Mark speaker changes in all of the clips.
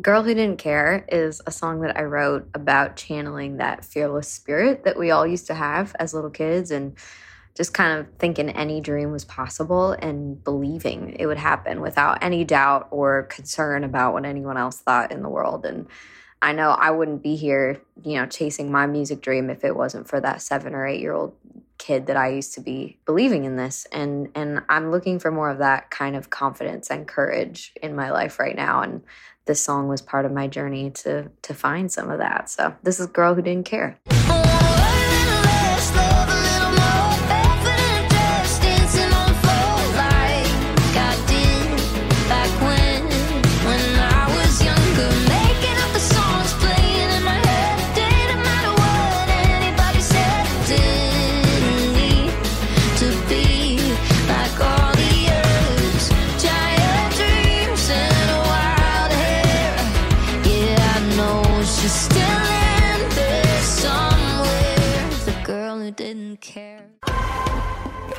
Speaker 1: Girl Who Didn't Care is a song that I wrote about channeling that fearless spirit that we all used to have as little kids and just kind of thinking any dream was possible and believing it would happen without any doubt or concern about what anyone else thought in the world. And I know I wouldn't be here, you know, chasing my music dream if it wasn't for that seven or eight year old kid that I used to be believing in this. And and I'm looking for more of that kind of confidence and courage in my life right now. And this song was part of my journey to to find some of that. So this is Girl Who Didn't Care.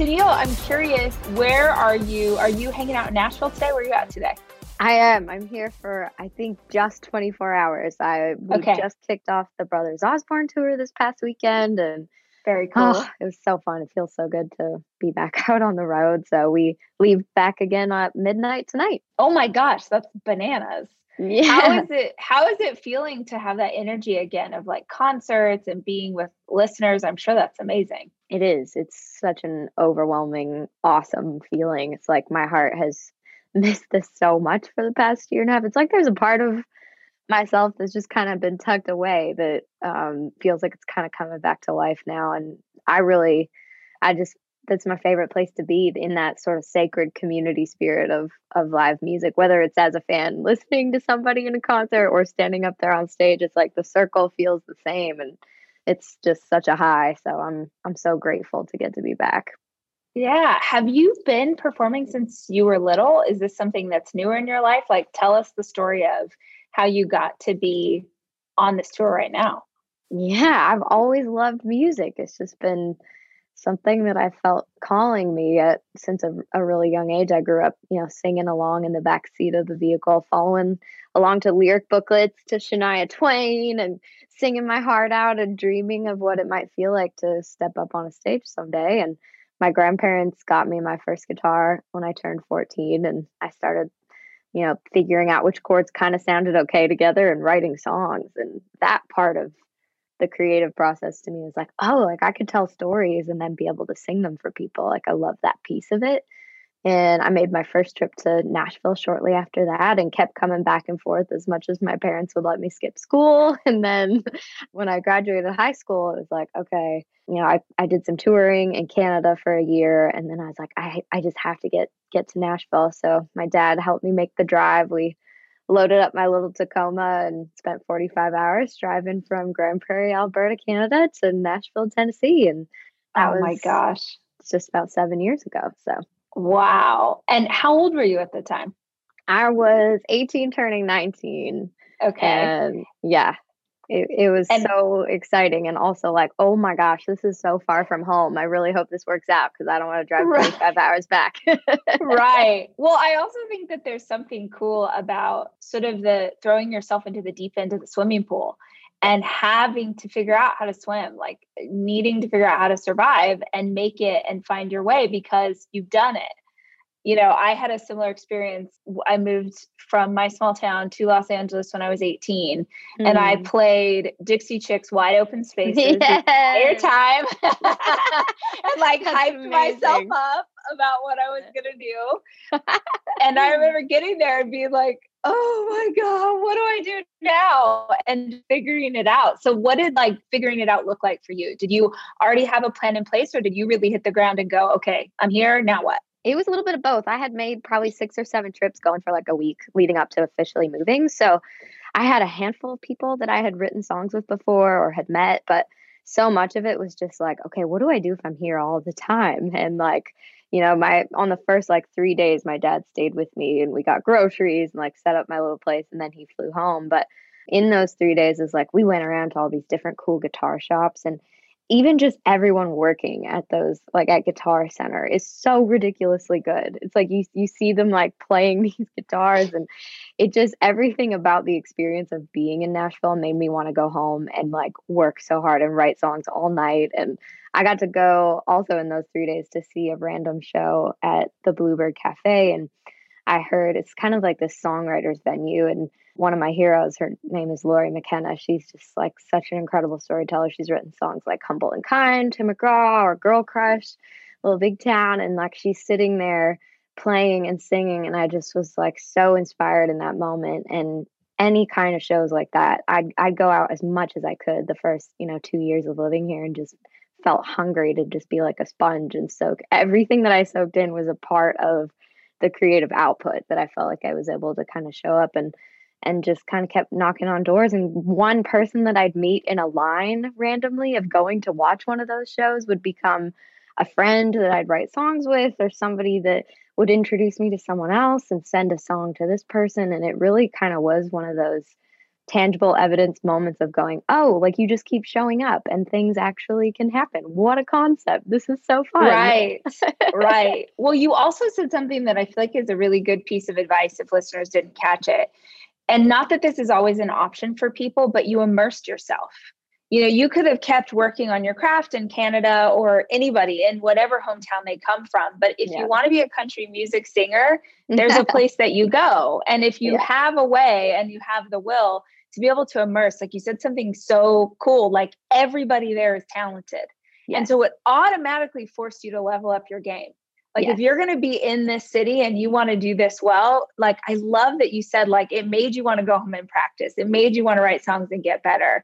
Speaker 2: Tenille, I'm curious, where are you? Are you hanging out in Nashville today? Where are you at today?
Speaker 3: I am. I'm here for I think just 24 hours. I okay. just kicked off the Brothers Osborne tour this past weekend, and
Speaker 2: very cool. Oh,
Speaker 3: it was so fun. It feels so good to be back out on the road. So we leave back again at midnight tonight.
Speaker 2: Oh my gosh, that's bananas. Yeah. How is it how is it feeling to have that energy again of like concerts and being with listeners? I'm sure that's amazing.
Speaker 3: It is. It's such an overwhelming, awesome feeling. It's like my heart has missed this so much for the past year and a half. It's like there's a part of myself that's just kind of been tucked away that um, feels like it's kind of coming back to life now. And I really, I just that's my favorite place to be in that sort of sacred community spirit of of live music whether it's as a fan listening to somebody in a concert or standing up there on stage it's like the circle feels the same and it's just such a high so i'm i'm so grateful to get to be back.
Speaker 2: Yeah have you been performing since you were little? Is this something that's newer in your life? Like tell us the story of how you got to be on this tour right now.
Speaker 3: Yeah i've always loved music. It's just been something that I felt calling me at since a, a, really young age. I grew up, you know, singing along in the back seat of the vehicle, following along to lyric booklets to Shania Twain and singing my heart out and dreaming of what it might feel like to step up on a stage someday. And my grandparents got me my first guitar when I turned 14 and I started you know figuring out which chords kind of sounded okay together and writing songs and that part of the creative process to me is like, oh, like I could tell stories and then be able to sing them for people. Like I love that piece of it. And I made my first trip to Nashville shortly after that and kept coming back and forth as much as my parents would let me skip school. And then when I graduated high school, it was like, okay, you know, I, I did some touring in Canada for a year and then I was like, I, I just have to get get to Nashville. So my dad helped me make the drive. We loaded up my little Tacoma and spent 45 hours driving from Grande Prairie, Alberta, Canada to Nashville, Tennessee. And
Speaker 2: oh my gosh,
Speaker 3: it's just about seven years ago. So,
Speaker 2: wow. And how old were you at the time?
Speaker 3: I was 18, turning 19.
Speaker 2: Okay.
Speaker 3: And yeah, it, it was and, so exciting and also like oh my gosh this is so far from home. I really hope this works out because i don't want to drive right. 25 hours back.
Speaker 2: Right. Well i also think that there's something cool about sort of the throwing yourself into the deep end of the swimming pool and having to figure out how to swim like needing to figure out how to survive and make it and find your way because you've done it you know, I had a similar experience. I moved from my small town to Los Angeles when I was 18, mm. and I mm. played Dixie Chicks Wide Open Spaces yes. the entire time. and like That's hyped amazing. myself up about what I was gonna do. and I remember getting there and being like, oh my God, what do I do now? And figuring it out. So what did like figuring it out look like for you? Did you already have a plan in place or did you really hit the ground and go, okay, I'm here, now what?
Speaker 3: It was a little bit of both. I had made probably six or seven trips going for like a week leading up to officially moving. So I had a handful of people that I had written songs with before or had met, but so much of it was just like, okay, what do I do if I'm here all the time? And like, you know, my on the first like three days, my dad stayed with me and we got groceries and like set up my little place and then he flew home. But in those three days is like we went around to all these different cool guitar shops and even just everyone working at those like at guitar center is so ridiculously good. It's like you you see them like playing these guitars and it just everything about the experience of being in nashville made me want to go home and like work so hard and write songs all night. And i got to go also in those three days to see a random show at the bluebird cafe and i heard it's kind of like this songwriters venue and one of my heroes, her name is Lori McKenna. She's just like such an incredible storyteller. She's written songs like Humble and Kind, Tim McGraw, or Girl Crush, Little Big Town. And like she's sitting there playing and singing. And I just was like so inspired in that moment. And any kind of shows like that, I'd, I'd go out as much as I could the first, you know, two years of living here and just felt hungry to just be like a sponge and soak. Everything that I soaked in was a part of the creative output that I felt like I was able to kind of show up and and just kind of kept knocking on doors. And one person that I'd meet in a line randomly of going to watch one of those shows would become a friend that I'd write songs with, or somebody that would introduce me to someone else and send a song to this person. And it really kind of was one of those tangible evidence moments of going, oh, like you just keep showing up and things actually can happen. What a concept. This is so fun.
Speaker 2: Right. right. Well, you also said something that I feel like is a really good piece of advice if listeners didn't catch it and not that this is always an option for people but you immersed yourself you know you could have kept working on your craft in canada or anybody in whatever hometown they come from but if yeah. you want to be a country music singer there's a place that you go and if you yeah. have a way and you have the will to be able to immerse like you said something so cool like everybody there is talented yes. and so it automatically forced you to level up your game like yes. if you're going to be in this city and you want to do this well, like I love that you said like it made you want to go home and practice. It made you want to write songs and get better.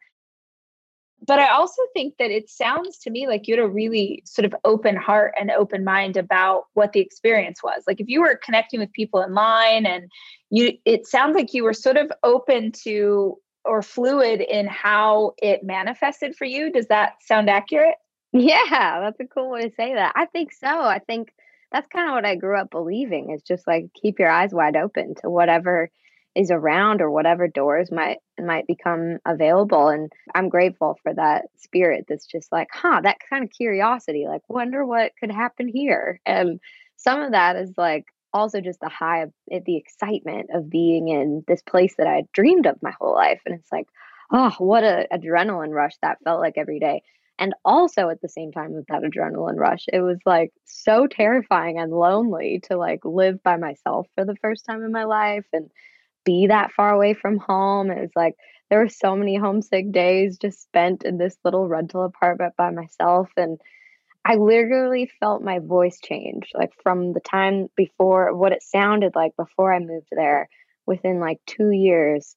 Speaker 2: But I also think that it sounds to me like you had a really sort of open heart and open mind about what the experience was. Like if you were connecting with people in line and you it sounds like you were sort of open to or fluid in how it manifested for you. Does that sound accurate?
Speaker 3: Yeah, that's a cool way to say that. I think so. I think that's kind of what I grew up believing is just like keep your eyes wide open to whatever is around or whatever doors might might become available and i'm grateful for that spirit that's just like huh that kind of curiosity like wonder what could happen here. And some of that is like also just the high of eh, the excitement of being in this place that i dreamed of my whole life and it's like oh what a adrenaline rush that felt like every day and also at the same time with that adrenaline rush it was like so terrifying and lonely to like live by myself for the first time in my life and be that far away from home. It was like there were so many homesick days just spent in this little rental apartment by myself and i literally felt my voice change like from the time before what it sounded like before i moved there within like 2 years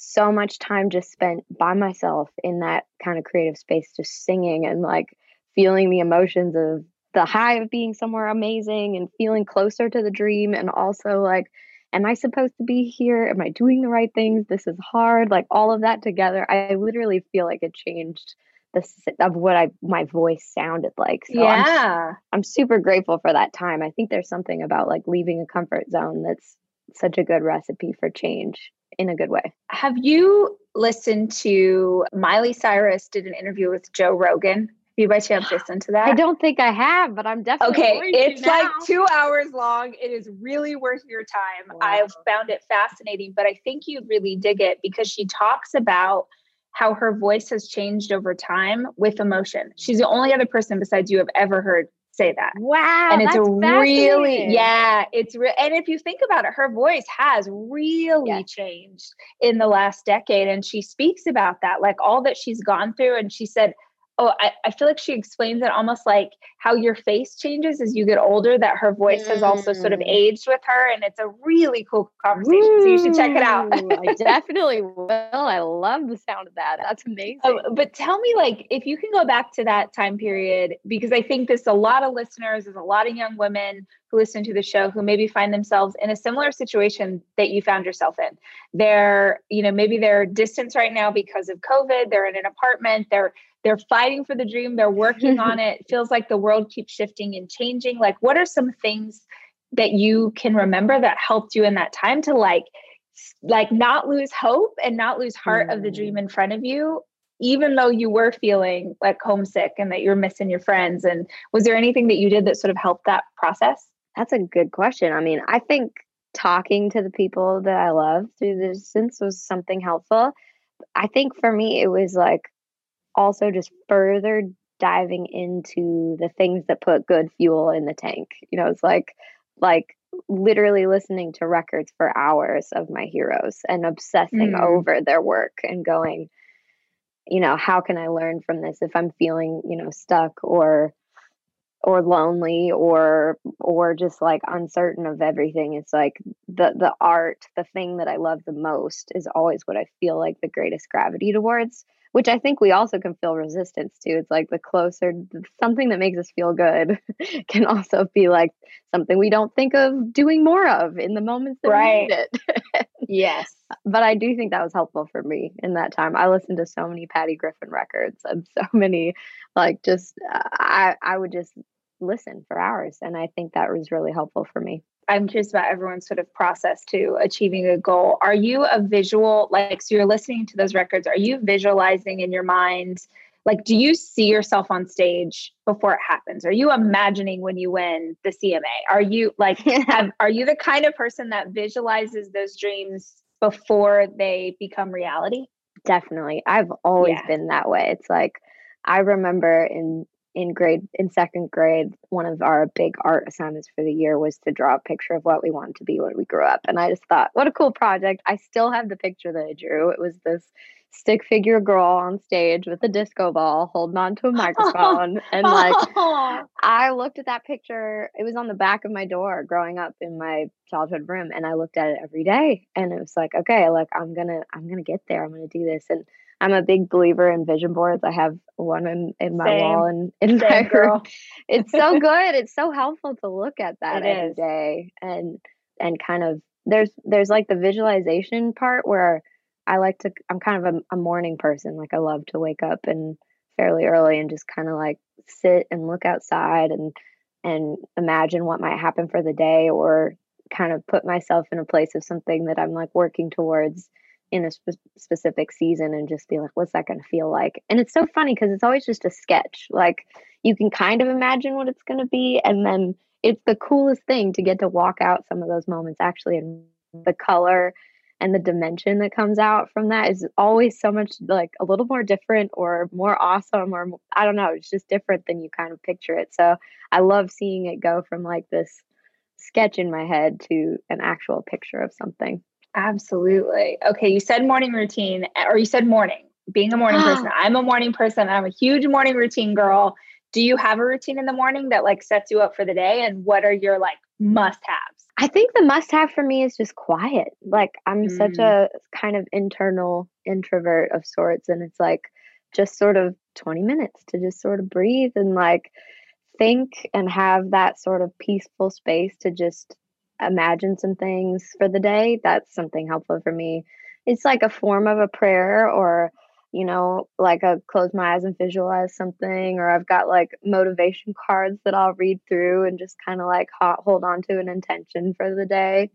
Speaker 3: so much time just spent by myself in that kind of creative space, just singing and like feeling the emotions of the high of being somewhere amazing and feeling closer to the dream. And also, like, am I supposed to be here? Am I doing the right things? This is hard. Like, all of that together, I literally feel like it changed the of what I my voice sounded like.
Speaker 2: So yeah.
Speaker 3: I'm, I'm super grateful for that time. I think there's something about like leaving a comfort zone that's such a good recipe for change in a good way.
Speaker 2: Have you listened to Miley Cyrus did an interview with Joe Rogan? Have you by chance listened to that?
Speaker 3: I don't think I have, but I'm definitely
Speaker 2: okay. It's like two hours long. It is really worth your time. Wow. I've found it fascinating, but I think you'd really dig it because she talks about how her voice has changed over time with emotion. She's the only other person besides you have ever heard say that.
Speaker 3: Wow.
Speaker 2: And it's a really, yeah, it's real. And if you think about it, her voice has really yes. changed in the last decade. And she speaks about that, like all that she's gone through. And she said, oh, I, I feel like she explains it almost like how your face changes as you get older, that her voice mm. has also sort of mm. aged with her. And it's a really cool conversation. Ooh, so you should check it out.
Speaker 3: I definitely will. I love the sound of that. That's amazing.
Speaker 2: Um, but tell me, like, if you can go back to that time period, because I think there's a lot of listeners, there's a lot of young women who listen to the show who maybe find themselves in a similar situation that you found yourself in. They're, you know, maybe they're distance right now because of COVID, they're in an apartment, they're they're fighting for the dream they're working on it. it feels like the world keeps shifting and changing like what are some things that you can remember that helped you in that time to like like not lose hope and not lose heart mm. of the dream mm. in front of you even though you were feeling like homesick and that you're missing your friends and was there anything that you did that sort of helped that process
Speaker 3: that's a good question i mean i think talking to the people that i love through the distance was something helpful i think for me it was like also just further diving into the things that put good fuel in the tank. You know, it's like like literally listening to records for hours of my heroes and obsessing mm. over their work and going, you know, how can I learn from this if I'm feeling, you know, stuck or or lonely or or just like uncertain of everything it's like the the art the thing that i love the most is always what i feel like the greatest gravity towards which I think we also can feel resistance to. It's like the closer something that makes us feel good can also be like something we don't think of doing more of in the moments that right. we need it.
Speaker 2: yes.
Speaker 3: But I do think that was helpful for me in that time. I listened to so many Patty Griffin records and so many like just uh, I I would just listen for hours and I think that was really helpful for me.
Speaker 2: I'm curious about everyone's sort of process to achieving a goal. Are you a visual, like, so you're listening to those records, are you visualizing in your mind? Like, do you see yourself on stage before it happens? Are you imagining when you win the CMA? Are you like, have, are you the kind of person that visualizes those dreams before they become reality?
Speaker 3: Definitely. I've always yeah. been that way. It's like, I remember in in grade in second grade one of our big art assignments for the year was to draw a picture of what we wanted to be when we grew up. And i just thought what a cool project. I still have the picture that i drew. It was this stick figure girl on stage with a disco ball holding onto a microphone. And like i looked at that picture. It was on the back of my door growing up in my childhood room. And i looked at it every day. And it was like okay like i'm gonna i'm gonna get there. I'm gonna do this. And I'm a big believer in vision boards. I have one in, in my Same. wall and in Same, my girl. room. It's so good. it's so helpful to look at that it every is. day and and kind of there's there's like the visualization part where I like to I'm kind of a, a morning person. Like I love to wake up and fairly early and just kind of like sit and look outside and and imagine what might happen for the day or kind of put myself in a place of something that I'm like working towards in a spe- specific season and just be like, what's that going to feel like? And it's so funny because it's always just a sketch. Like you can kind of imagine what it's going to be. And then it's the coolest thing to get to walk out some of those moments actually. And the color and the dimension that comes out from that is always so much like a little more different or more awesome or I don't know, it's just different than you kind of picture it. So I love seeing it go from like this sketch in my head to an actual picture of something.
Speaker 2: Absolutely. Okay, you said morning routine, or you said morning, being a morning person. I'm a morning person. I'm a huge morning routine girl. Do you have a routine in the morning that like sets you up for the day? And what are your like must haves?
Speaker 3: I think the must have for me is just quiet. Like I'm mm. such a kind of internal introvert of sorts. And it's like just sort of 20 minutes to just sort of breathe and like think and have that sort of peaceful space to just imagine some things for the day, that's something helpful for me. It's like a form of a prayer or you know, like a close my eyes and visualize something, or I've got like motivation cards that I'll read through and just kind of like hold on to an intention for the day.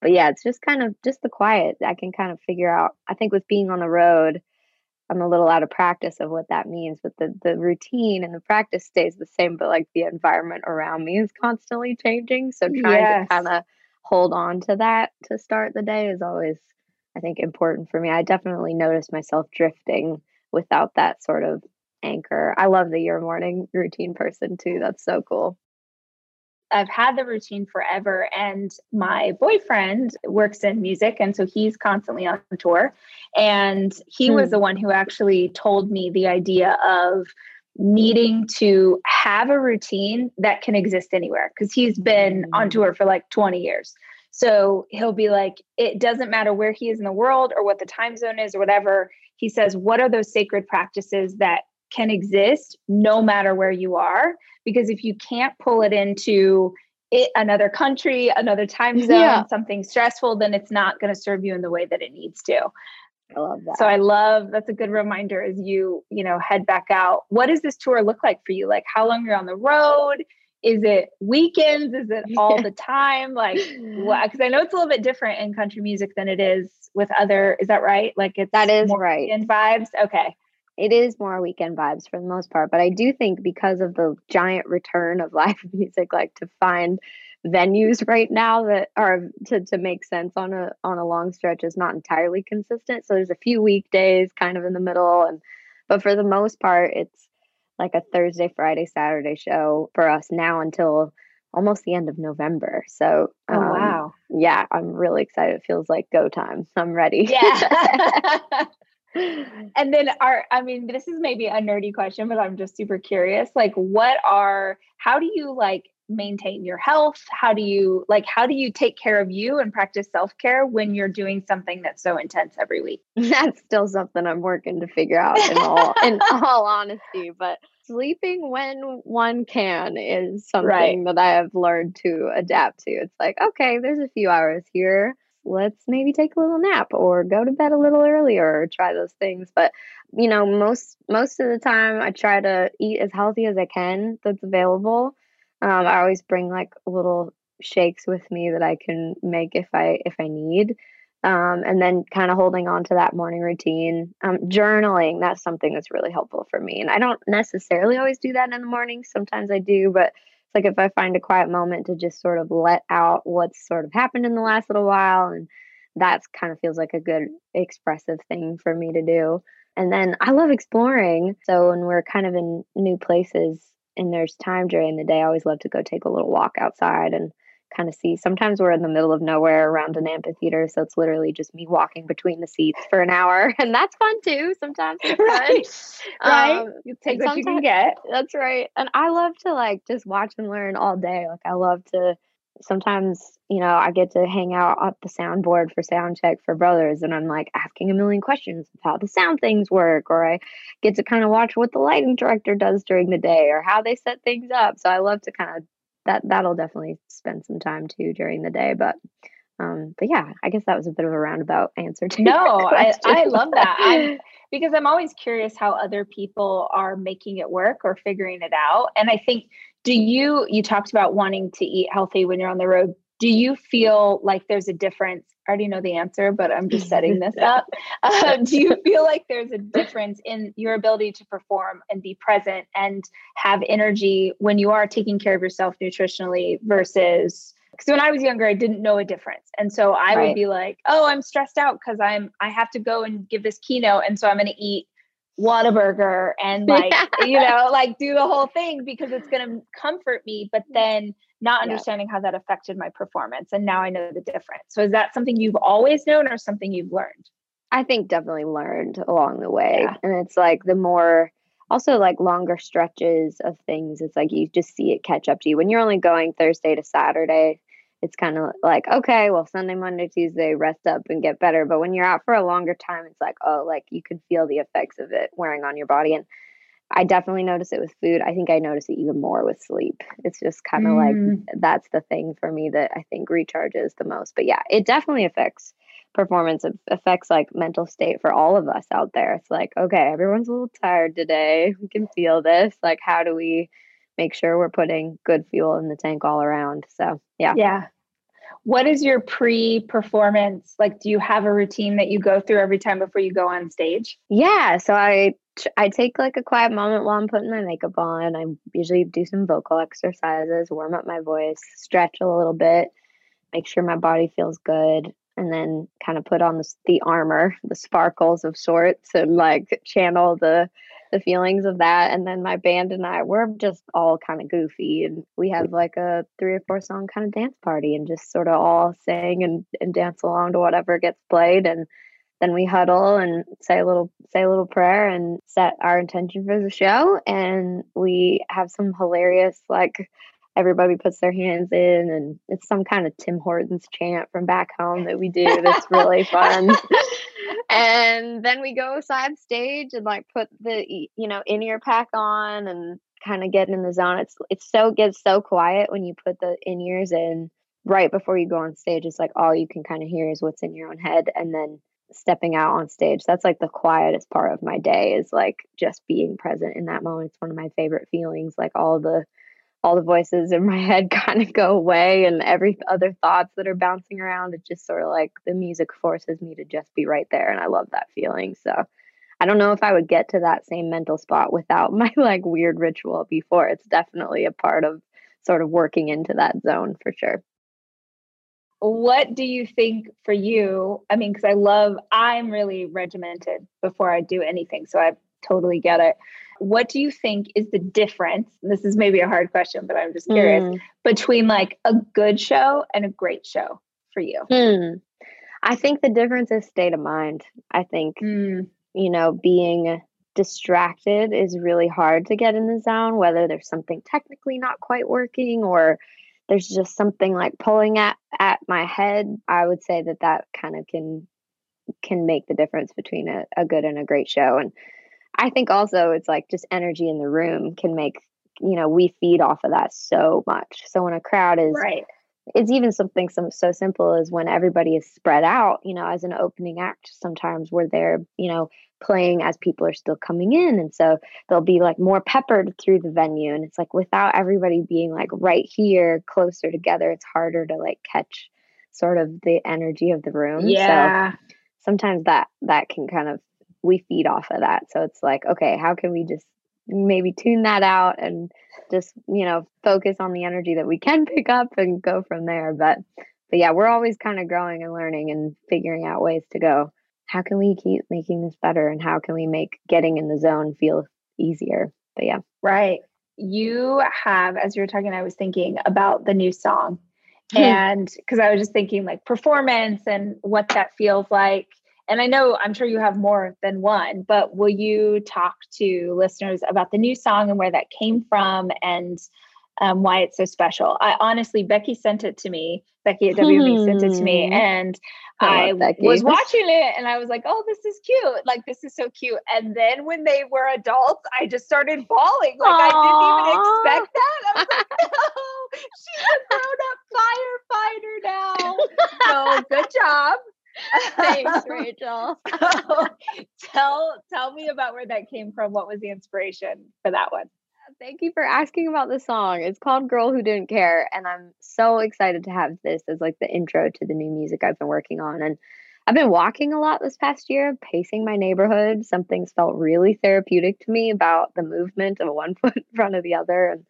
Speaker 3: But yeah, it's just kind of just the quiet. I can kind of figure out. I think with being on the road, I'm a little out of practice of what that means, but the the routine and the practice stays the same, but like the environment around me is constantly changing. So trying yes. to kind of hold on to that to start the day is always, I think, important for me. I definitely notice myself drifting without that sort of anchor. I love the you're morning routine person too. That's so cool.
Speaker 2: I've had the routine forever. And my boyfriend works in music. And so he's constantly on tour. And he hmm. was the one who actually told me the idea of needing to have a routine that can exist anywhere because he's been on mm. tour for like 20 years. So he'll be like, it doesn't matter where he is in the world or what the time zone is or whatever. He says, what are those sacred practices that can exist no matter where you are? Because if you can't pull it into it, another country, another time zone, yeah. something stressful, then it's not going to serve you in the way that it needs to.
Speaker 3: I love that.
Speaker 2: So I love that's a good reminder as you, you know, head back out. What does this tour look like for you? Like how long you're on the road? Is it weekends? Is it all the time? Like because I know it's a little bit different in country music than it is with other is that right? Like it's
Speaker 3: that is right.
Speaker 2: And vibes. Okay.
Speaker 3: It is more weekend vibes for the most part, but I do think because of the giant return of live music, like to find venues right now that are to, to make sense on a on a long stretch is not entirely consistent. So there's a few weekdays kind of in the middle and but for the most part it's like a Thursday, Friday, Saturday show for us now until almost the end of November. So
Speaker 2: oh, um, wow.
Speaker 3: Yeah, I'm really excited. It feels like go time. I'm ready.
Speaker 2: Yeah. and then are I mean this is maybe a nerdy question but I'm just super curious like what are how do you like maintain your health? How do you like how do you take care of you and practice self-care when you're doing something that's so intense every week?
Speaker 3: That's still something i'm working to figure out in all in all honesty but sleeping when one can is something right. that i have learned to adapt to. It's like okay there's a few hours here let's maybe take a little nap or go to bed a little earlier or try those things but you know most most of the time i try to eat as healthy as i can that's available um, I always bring like little shakes with me that I can make if I if I need. Um, and then kind of holding on to that morning routine. Um, journaling, that's something that's really helpful for me. And I don't necessarily always do that in the morning. Sometimes I do, but it's like if I find a quiet moment to just sort of let out what's sort of happened in the last little while. And that's kind of feels like a good expressive thing for me to do. And then I love exploring. So when we're kind of in new places, and there's time during the day, I always love to go take a little walk outside and kind of see. Sometimes we're in the middle of nowhere around an amphitheater, so it's literally just me walking between the seats for an hour, and that's fun too. Sometimes
Speaker 2: right, fun. right. Um, you take what you can get.
Speaker 3: That's right. And I love to like just watch and learn all day. Like I love to sometimes you know i get to hang out at the soundboard for sound check for brothers and i'm like asking a million questions of how the sound things work or i get to kind of watch what the lighting director does during the day or how they set things up so i love to kind of that that'll definitely spend some time too during the day but um but yeah i guess that was a bit of a roundabout answer to
Speaker 2: no I, I love that. I'm, because i'm always curious how other people are making it work or figuring it out and i think do you you talked about wanting to eat healthy when you're on the road do you feel like there's a difference? I already know the answer but i'm just setting this up. Uh, do you feel like there's a difference in your ability to perform and be present and have energy when you are taking care of yourself nutritionally versus because when i was younger i didn't know a difference. And so i right. would be like oh i'm stressed out because i'm i have to go and give this keynote and so i'm going to eat Whataburger and like you know like do the whole thing because it's going to comfort me. But then not understanding yeah. how that affected my performance and now I know the difference. So is that something you've always known or something you've learned?
Speaker 3: I think definitely learned along the way. Yeah. And it's like the more also like longer stretches of things it's like you just see it catch up to you when you're only going Thursday to Saturday it's kind of like okay well sunday monday tuesday rest up and get better but when you're out for a longer time it's like oh like you can feel the effects of it wearing on your body and i definitely notice it with food i think i notice it even more with sleep it's just kind of mm. like that's the thing for me that i think recharges the most but yeah it definitely affects performance it affects like mental state for all of us out there it's like okay everyone's a little tired today we can feel this like how do we make sure we're putting good fuel in the tank all around. So, yeah.
Speaker 2: Yeah. What is your pre performance? Like, do you have a routine that you go through every time before you go on stage?
Speaker 3: Yeah. So, I I take like a quiet moment while I'm putting my makeup on. I usually do some vocal exercises, warm up my voice, stretch a little bit, make sure my body feels good, and then kind of put on the, the armor, the sparkles of sorts, and like channel the the feelings of that. And then my band and I, we're just all kind of goofy. And we have like a three or four song kind of dance party and just sort of all sing and, and dance along to whatever gets played. And then we huddle and say a little say a little prayer and set our intention for the show and we have some hilarious like everybody puts their hands in and it's some kind of Tim Hortons chant from back home that we do that's really fun. and then we go side stage and like put the you know in-ear pack on and kind of get in the zone. It's it's so gets so quiet when you put the in-ears in right before you go on stage. It's like all you can kind of hear is what's in your own head and then stepping out on stage. That's like the quietest part of my day is like just being present in that moment. It's one of my favorite feelings. Like all the all the voices in my head kind of go away and every other thoughts that are bouncing around it just sort of like the music forces me to just be right there and i love that feeling. So i don't know if i would get to that same mental spot without my like weird ritual before. It's definitely a part of sort of working into that zone for sure.
Speaker 2: What do you think for you? I mean because i love i'm really regimented before i do anything so i totally get it what do you think is the difference? This is maybe a hard question, but I'm just curious mm. between like a good show and a great show for you.
Speaker 3: Mm. I think the difference is state of mind. I think, mm. you know, being distracted is really hard to get in the zone, whether there's something technically not quite working or there's just something like pulling at, at my head. I would say that that kind of can can make the difference between a, a good and a great show. And I think also it's like just energy in the room can make, you know, we feed off of that so much. So when a crowd is
Speaker 2: right.
Speaker 3: It's even something so, so simple as when everybody is spread out, you know, as an opening act, sometimes we're there, you know, playing as people are still coming in. And so they'll be like more peppered through the venue. And it's like without everybody being like right here closer together, it's harder to like catch sort of the energy of the room.
Speaker 2: Yeah.
Speaker 3: So sometimes that that can kind of we feed off of that. So it's like, okay, how can we just maybe tune that out and just, you know, focus on the energy that we can pick up and go from there. But but yeah, we're always kind of growing and learning and figuring out ways to go. How can we keep making this better and how can we make getting in the zone feel easier? But yeah.
Speaker 2: Right. You have, as you were talking, I was thinking about the new song. Hmm. and because I was just thinking like performance and what that feels like and I know I'm sure you have more than one, but will you talk to listeners about the new song and where that came from and um, why it's so special? I honestly, Becky sent it to me. Becky at WB sent it to me, hmm. and I, I was watching it, and I was like, "Oh, this is cute! Like this is so cute." And then when they were adults, I just started bawling. Like Aww. I didn't even expect that. I was like, "No, she's a grown-up firefighter now." So good job.
Speaker 3: Thanks, Rachel.
Speaker 2: tell tell me about where that came from. What was the inspiration for that one?
Speaker 3: Thank you for asking about the song. It's called Girl Who Didn't Care and I'm so excited to have this as like the intro to the new music I've been working on and I've been walking a lot this past year, pacing my neighborhood. Something's felt really therapeutic to me about the movement of one foot in front of the other and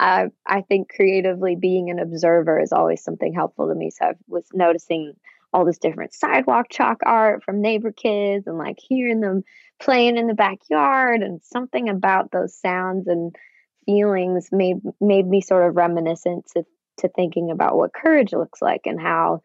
Speaker 3: I I think creatively being an observer is always something helpful to me. So I was noticing all this different sidewalk chalk art from neighbor kids and like hearing them playing in the backyard and something about those sounds and feelings made made me sort of reminiscent to to thinking about what courage looks like and how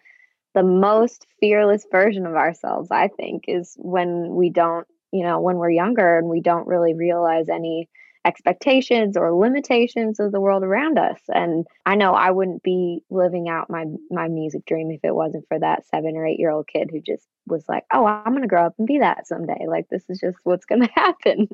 Speaker 3: the most fearless version of ourselves I think is when we don't you know when we're younger and we don't really realize any expectations or limitations of the world around us. And I know I wouldn't be living out my my music dream if it wasn't for that seven or eight year old kid who just was like, "Oh, I'm going to grow up and be that someday. Like this is just what's going to happen."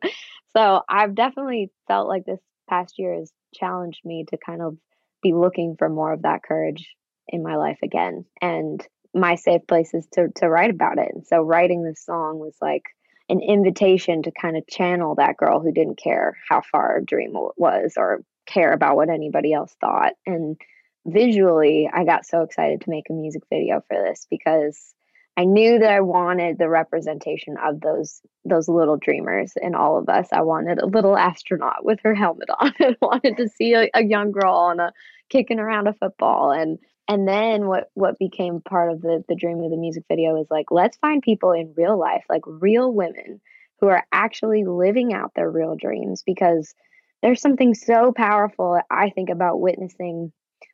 Speaker 3: so I've definitely felt like this past year has challenged me to kind of be looking for more of that courage in my life again. And my safe place is to to write about it. And so writing this song was like an invitation to kind of channel that girl who didn't care how far a dream was or care about what anybody else thought. And visually, I got so excited to make a music video for this because I knew that I wanted the representation of those those little dreamers in all of us. I wanted a little astronaut with her helmet on. I wanted to see a, a young girl on a kicking around a football and and then what what became part of the the dream of the music video is like let's find people in real life like real women who are actually living out their real dreams because there's something so powerful i think about witnessing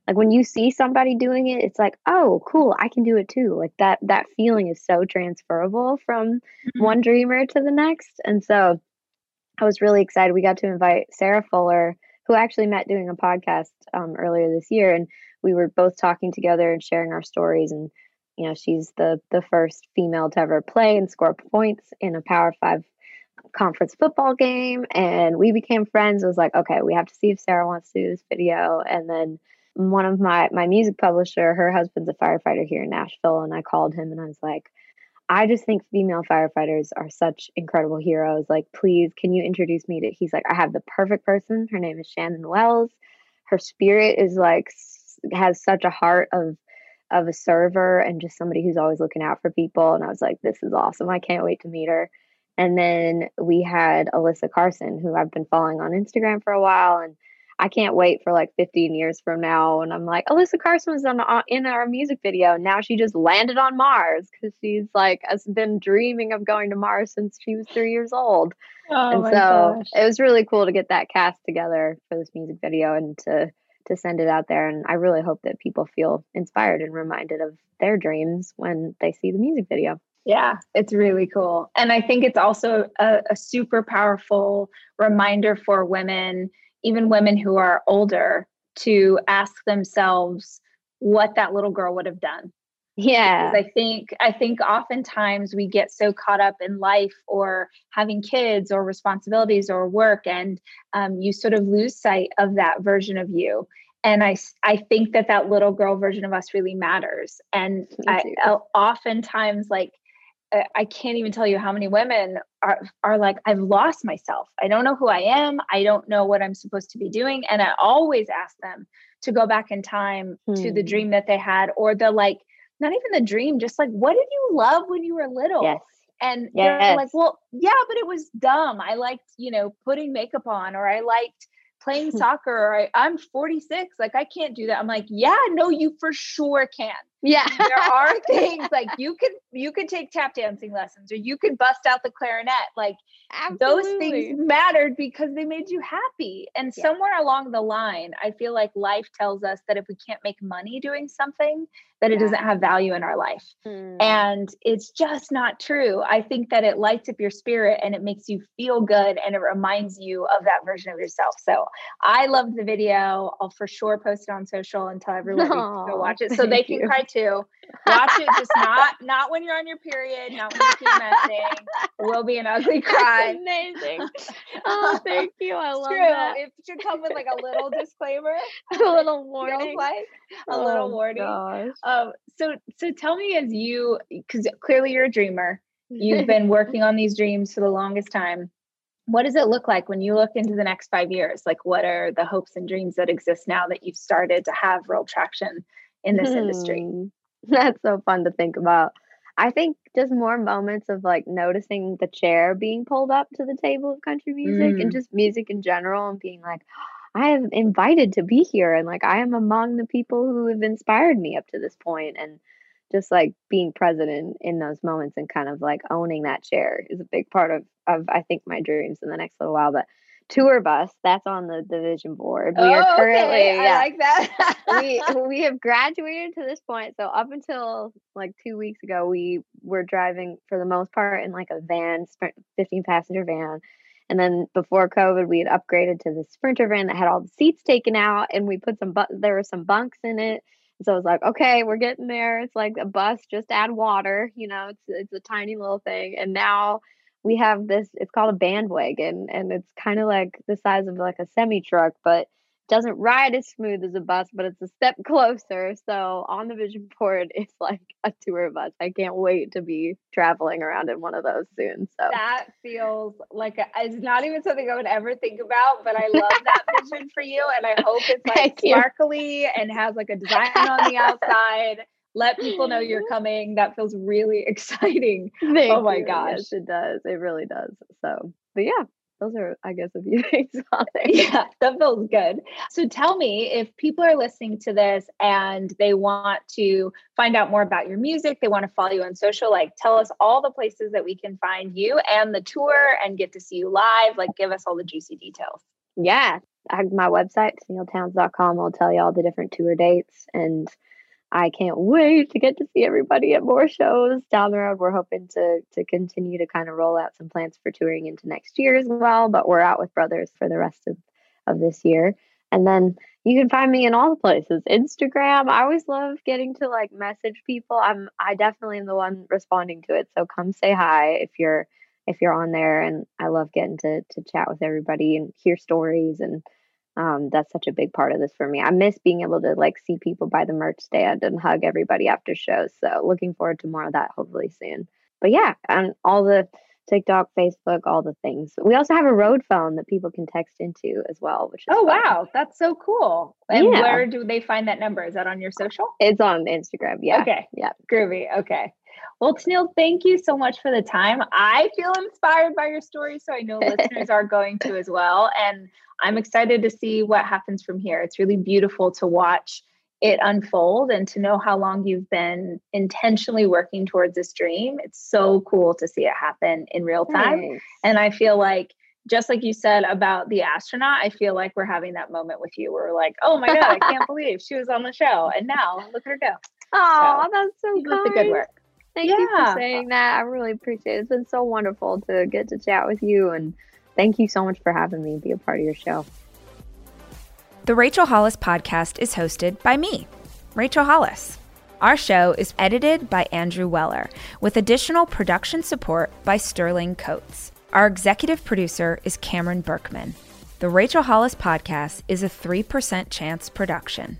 Speaker 3: like when you see somebody doing it, it's like, oh, cool, I can do it too. Like that that feeling is so transferable from mm-hmm. one dreamer to the next. And so I was really excited. We got to invite Sarah Fuller, who actually met doing a podcast um, earlier this year, and we were both talking together and sharing our stories. And you know, she's the the first female to ever play and score points in a Power Five conference football game and we became friends. It was like, okay, we have to see if Sarah wants to do this video. And then one of my my music publisher, her husband's a firefighter here in Nashville, and I called him and I was like, I just think female firefighters are such incredible heroes. Like, please, can you introduce me to? He's like, I have the perfect person. Her name is Shannon Wells. Her spirit is like has such a heart of of a server and just somebody who's always looking out for people. And I was like, this is awesome. I can't wait to meet her. And then we had Alyssa Carson, who I've been following on Instagram for a while. And I can't wait for like 15 years from now. And I'm like, Alyssa Carson was on, uh, in our music video. Now she just landed on Mars because she's like, has been dreaming of going to Mars since she was three years old. Oh and so gosh. it was really cool to get that cast together for this music video and to to send it out there. And I really hope that people feel inspired and reminded of their dreams when they see the music video.
Speaker 2: Yeah, it's really cool. And I think it's also a, a, super powerful reminder for women, even women who are older, to ask themselves what that little girl would have done.
Speaker 3: Yeah.
Speaker 2: Because I think I think oftentimes we get so caught up in life or having kids or responsibilities or work and um, you sort of lose sight of that version of you and I, I think that that little girl version of us really matters and I, oftentimes like I can't even tell you how many women are are like I've lost myself. I don't know who I am. I don't know what I'm supposed to be doing and I always ask them to go back in time hmm. to the hmm. dream that they had or the like not even the dream just like what did you love when you were little?
Speaker 3: Yes.
Speaker 2: And yes. they're like, "Well, yeah, but it was dumb. I liked, you know, putting makeup on or I liked playing soccer or I, I'm 46. Like I can't do that." I'm like, "Yeah, no, you for sure can."
Speaker 3: Yeah.
Speaker 2: there are things like you can you can take tap dancing lessons or you can bust out the clarinet. Like Absolutely. those things mattered because they made you happy. And yeah. somewhere along the line, I feel like life tells us that if we can't make money doing something, that it doesn't have value in our life. Mm. And it's just not true. I think that it lights up your spirit and it makes you feel good and it reminds you of that version of yourself. So I loved the video. I'll for sure post it on social and tell everyone Aww, to go watch it so they can cry too. Watch it, just not not when you're on your period, not when you're PMSing. Will be an ugly cry.
Speaker 3: amazing. Oh, thank you. I love True. that.
Speaker 2: It should come with like a little disclaimer,
Speaker 3: a little warning,
Speaker 2: like a oh, little warning. Gosh. Um, so so tell me as you because clearly you're a dreamer. You've been working on these dreams for the longest time. What does it look like when you look into the next five years? Like, what are the hopes and dreams that exist now that you've started to have real traction in this hmm. industry?
Speaker 3: That's so fun to think about. I think just more moments of like noticing the chair being pulled up to the table of country music mm. and just music in general and being like, I am invited to be here and like I am among the people who have inspired me up to this point and just like being present in, in those moments and kind of like owning that chair is a big part of of I think my dreams in the next little while. But tour bus that's on the division board.
Speaker 2: We oh, are currently okay. yeah, I like that.
Speaker 3: we we have graduated to this point. So up until like two weeks ago, we were driving for the most part in like a van, 15 passenger van. And then before COVID, we had upgraded to the Sprinter van that had all the seats taken out, and we put some, bu- there were some bunks in it. So I was like, okay, we're getting there. It's like a bus, just add water. You know, it's it's a tiny little thing. And now we have this. It's called a bandwagon, and it's kind of like the size of like a semi truck, but doesn't ride as smooth as a bus, but it's a step closer. So on the vision board, it's like a tour bus. I can't wait to be traveling around in one of those soon. So
Speaker 2: that feels like a, it's not even something I would ever think about, but I love that vision for you, and I hope it's like sparkly and has like a design on the outside. Let people know you're coming. That feels really exciting.
Speaker 3: Oh Thank oh my you. gosh, yes, it does. It really does. So, but yeah, those are, I guess, a few things on there.
Speaker 2: Yeah, that feels good. So tell me if people are listening to this and they want to find out more about your music, they want to follow you on social, like tell us all the places that we can find you and the tour and get to see you live. Like give us all the juicy details.
Speaker 3: Yeah. my website, tenilleTownes.com, will tell you all the different tour dates. And I can't wait to get to see everybody at more shows down the road. We're hoping to to continue to kind of roll out some plans for touring into next year as well. But we're out with Brothers for the rest of, of this year. And then you can find me in all the places. Instagram. I always love getting to like message people. I'm I definitely am the one responding to it. So come say hi if you're if you're on there and I love getting to to chat with everybody and hear stories and um, that's such a big part of this for me. I miss being able to like see people by the merch stand and hug everybody after shows. So looking forward to more of that hopefully soon. But yeah, and all the TikTok, Facebook, all the things. We also have a road phone that people can text into as well, which is
Speaker 2: Oh
Speaker 3: fun.
Speaker 2: wow, that's so cool. And
Speaker 3: Yeah.
Speaker 2: where do they find that number? Is that on your social?
Speaker 3: It's on Instagram. Yeah.
Speaker 2: Okay.
Speaker 3: Yeah.
Speaker 2: Groovy. Okay. Well, Tenille, thank you so much for the time. I feel inspired by your story, so I know listeners are going to as well. And I'm excited to see what happens from here. It's really beautiful to watch it unfold and to know how long you've been intentionally working towards this dream. It's so cool to see it happen in real time.
Speaker 3: Thanks.
Speaker 2: And I feel like, just like you said about the astronaut, I feel like we're having that moment with you where we're like, oh my God, I can't believe she was on the show. And now look at her go.
Speaker 3: Oh, that's so kind.
Speaker 2: the good work.
Speaker 3: Thank you for saying that. I really appreciate it. It's been so wonderful to get to chat with you and thank you so much for having me be a part of your show.
Speaker 4: The Rachel Hollis podcast is hosted by me, Rachel Hollis. Our show is edited by Andrew Weller, with additional production support by Sterling Coates. Our executive producer is Cameron Berkman. The Rachel Hollis podcast is a 3% chance production.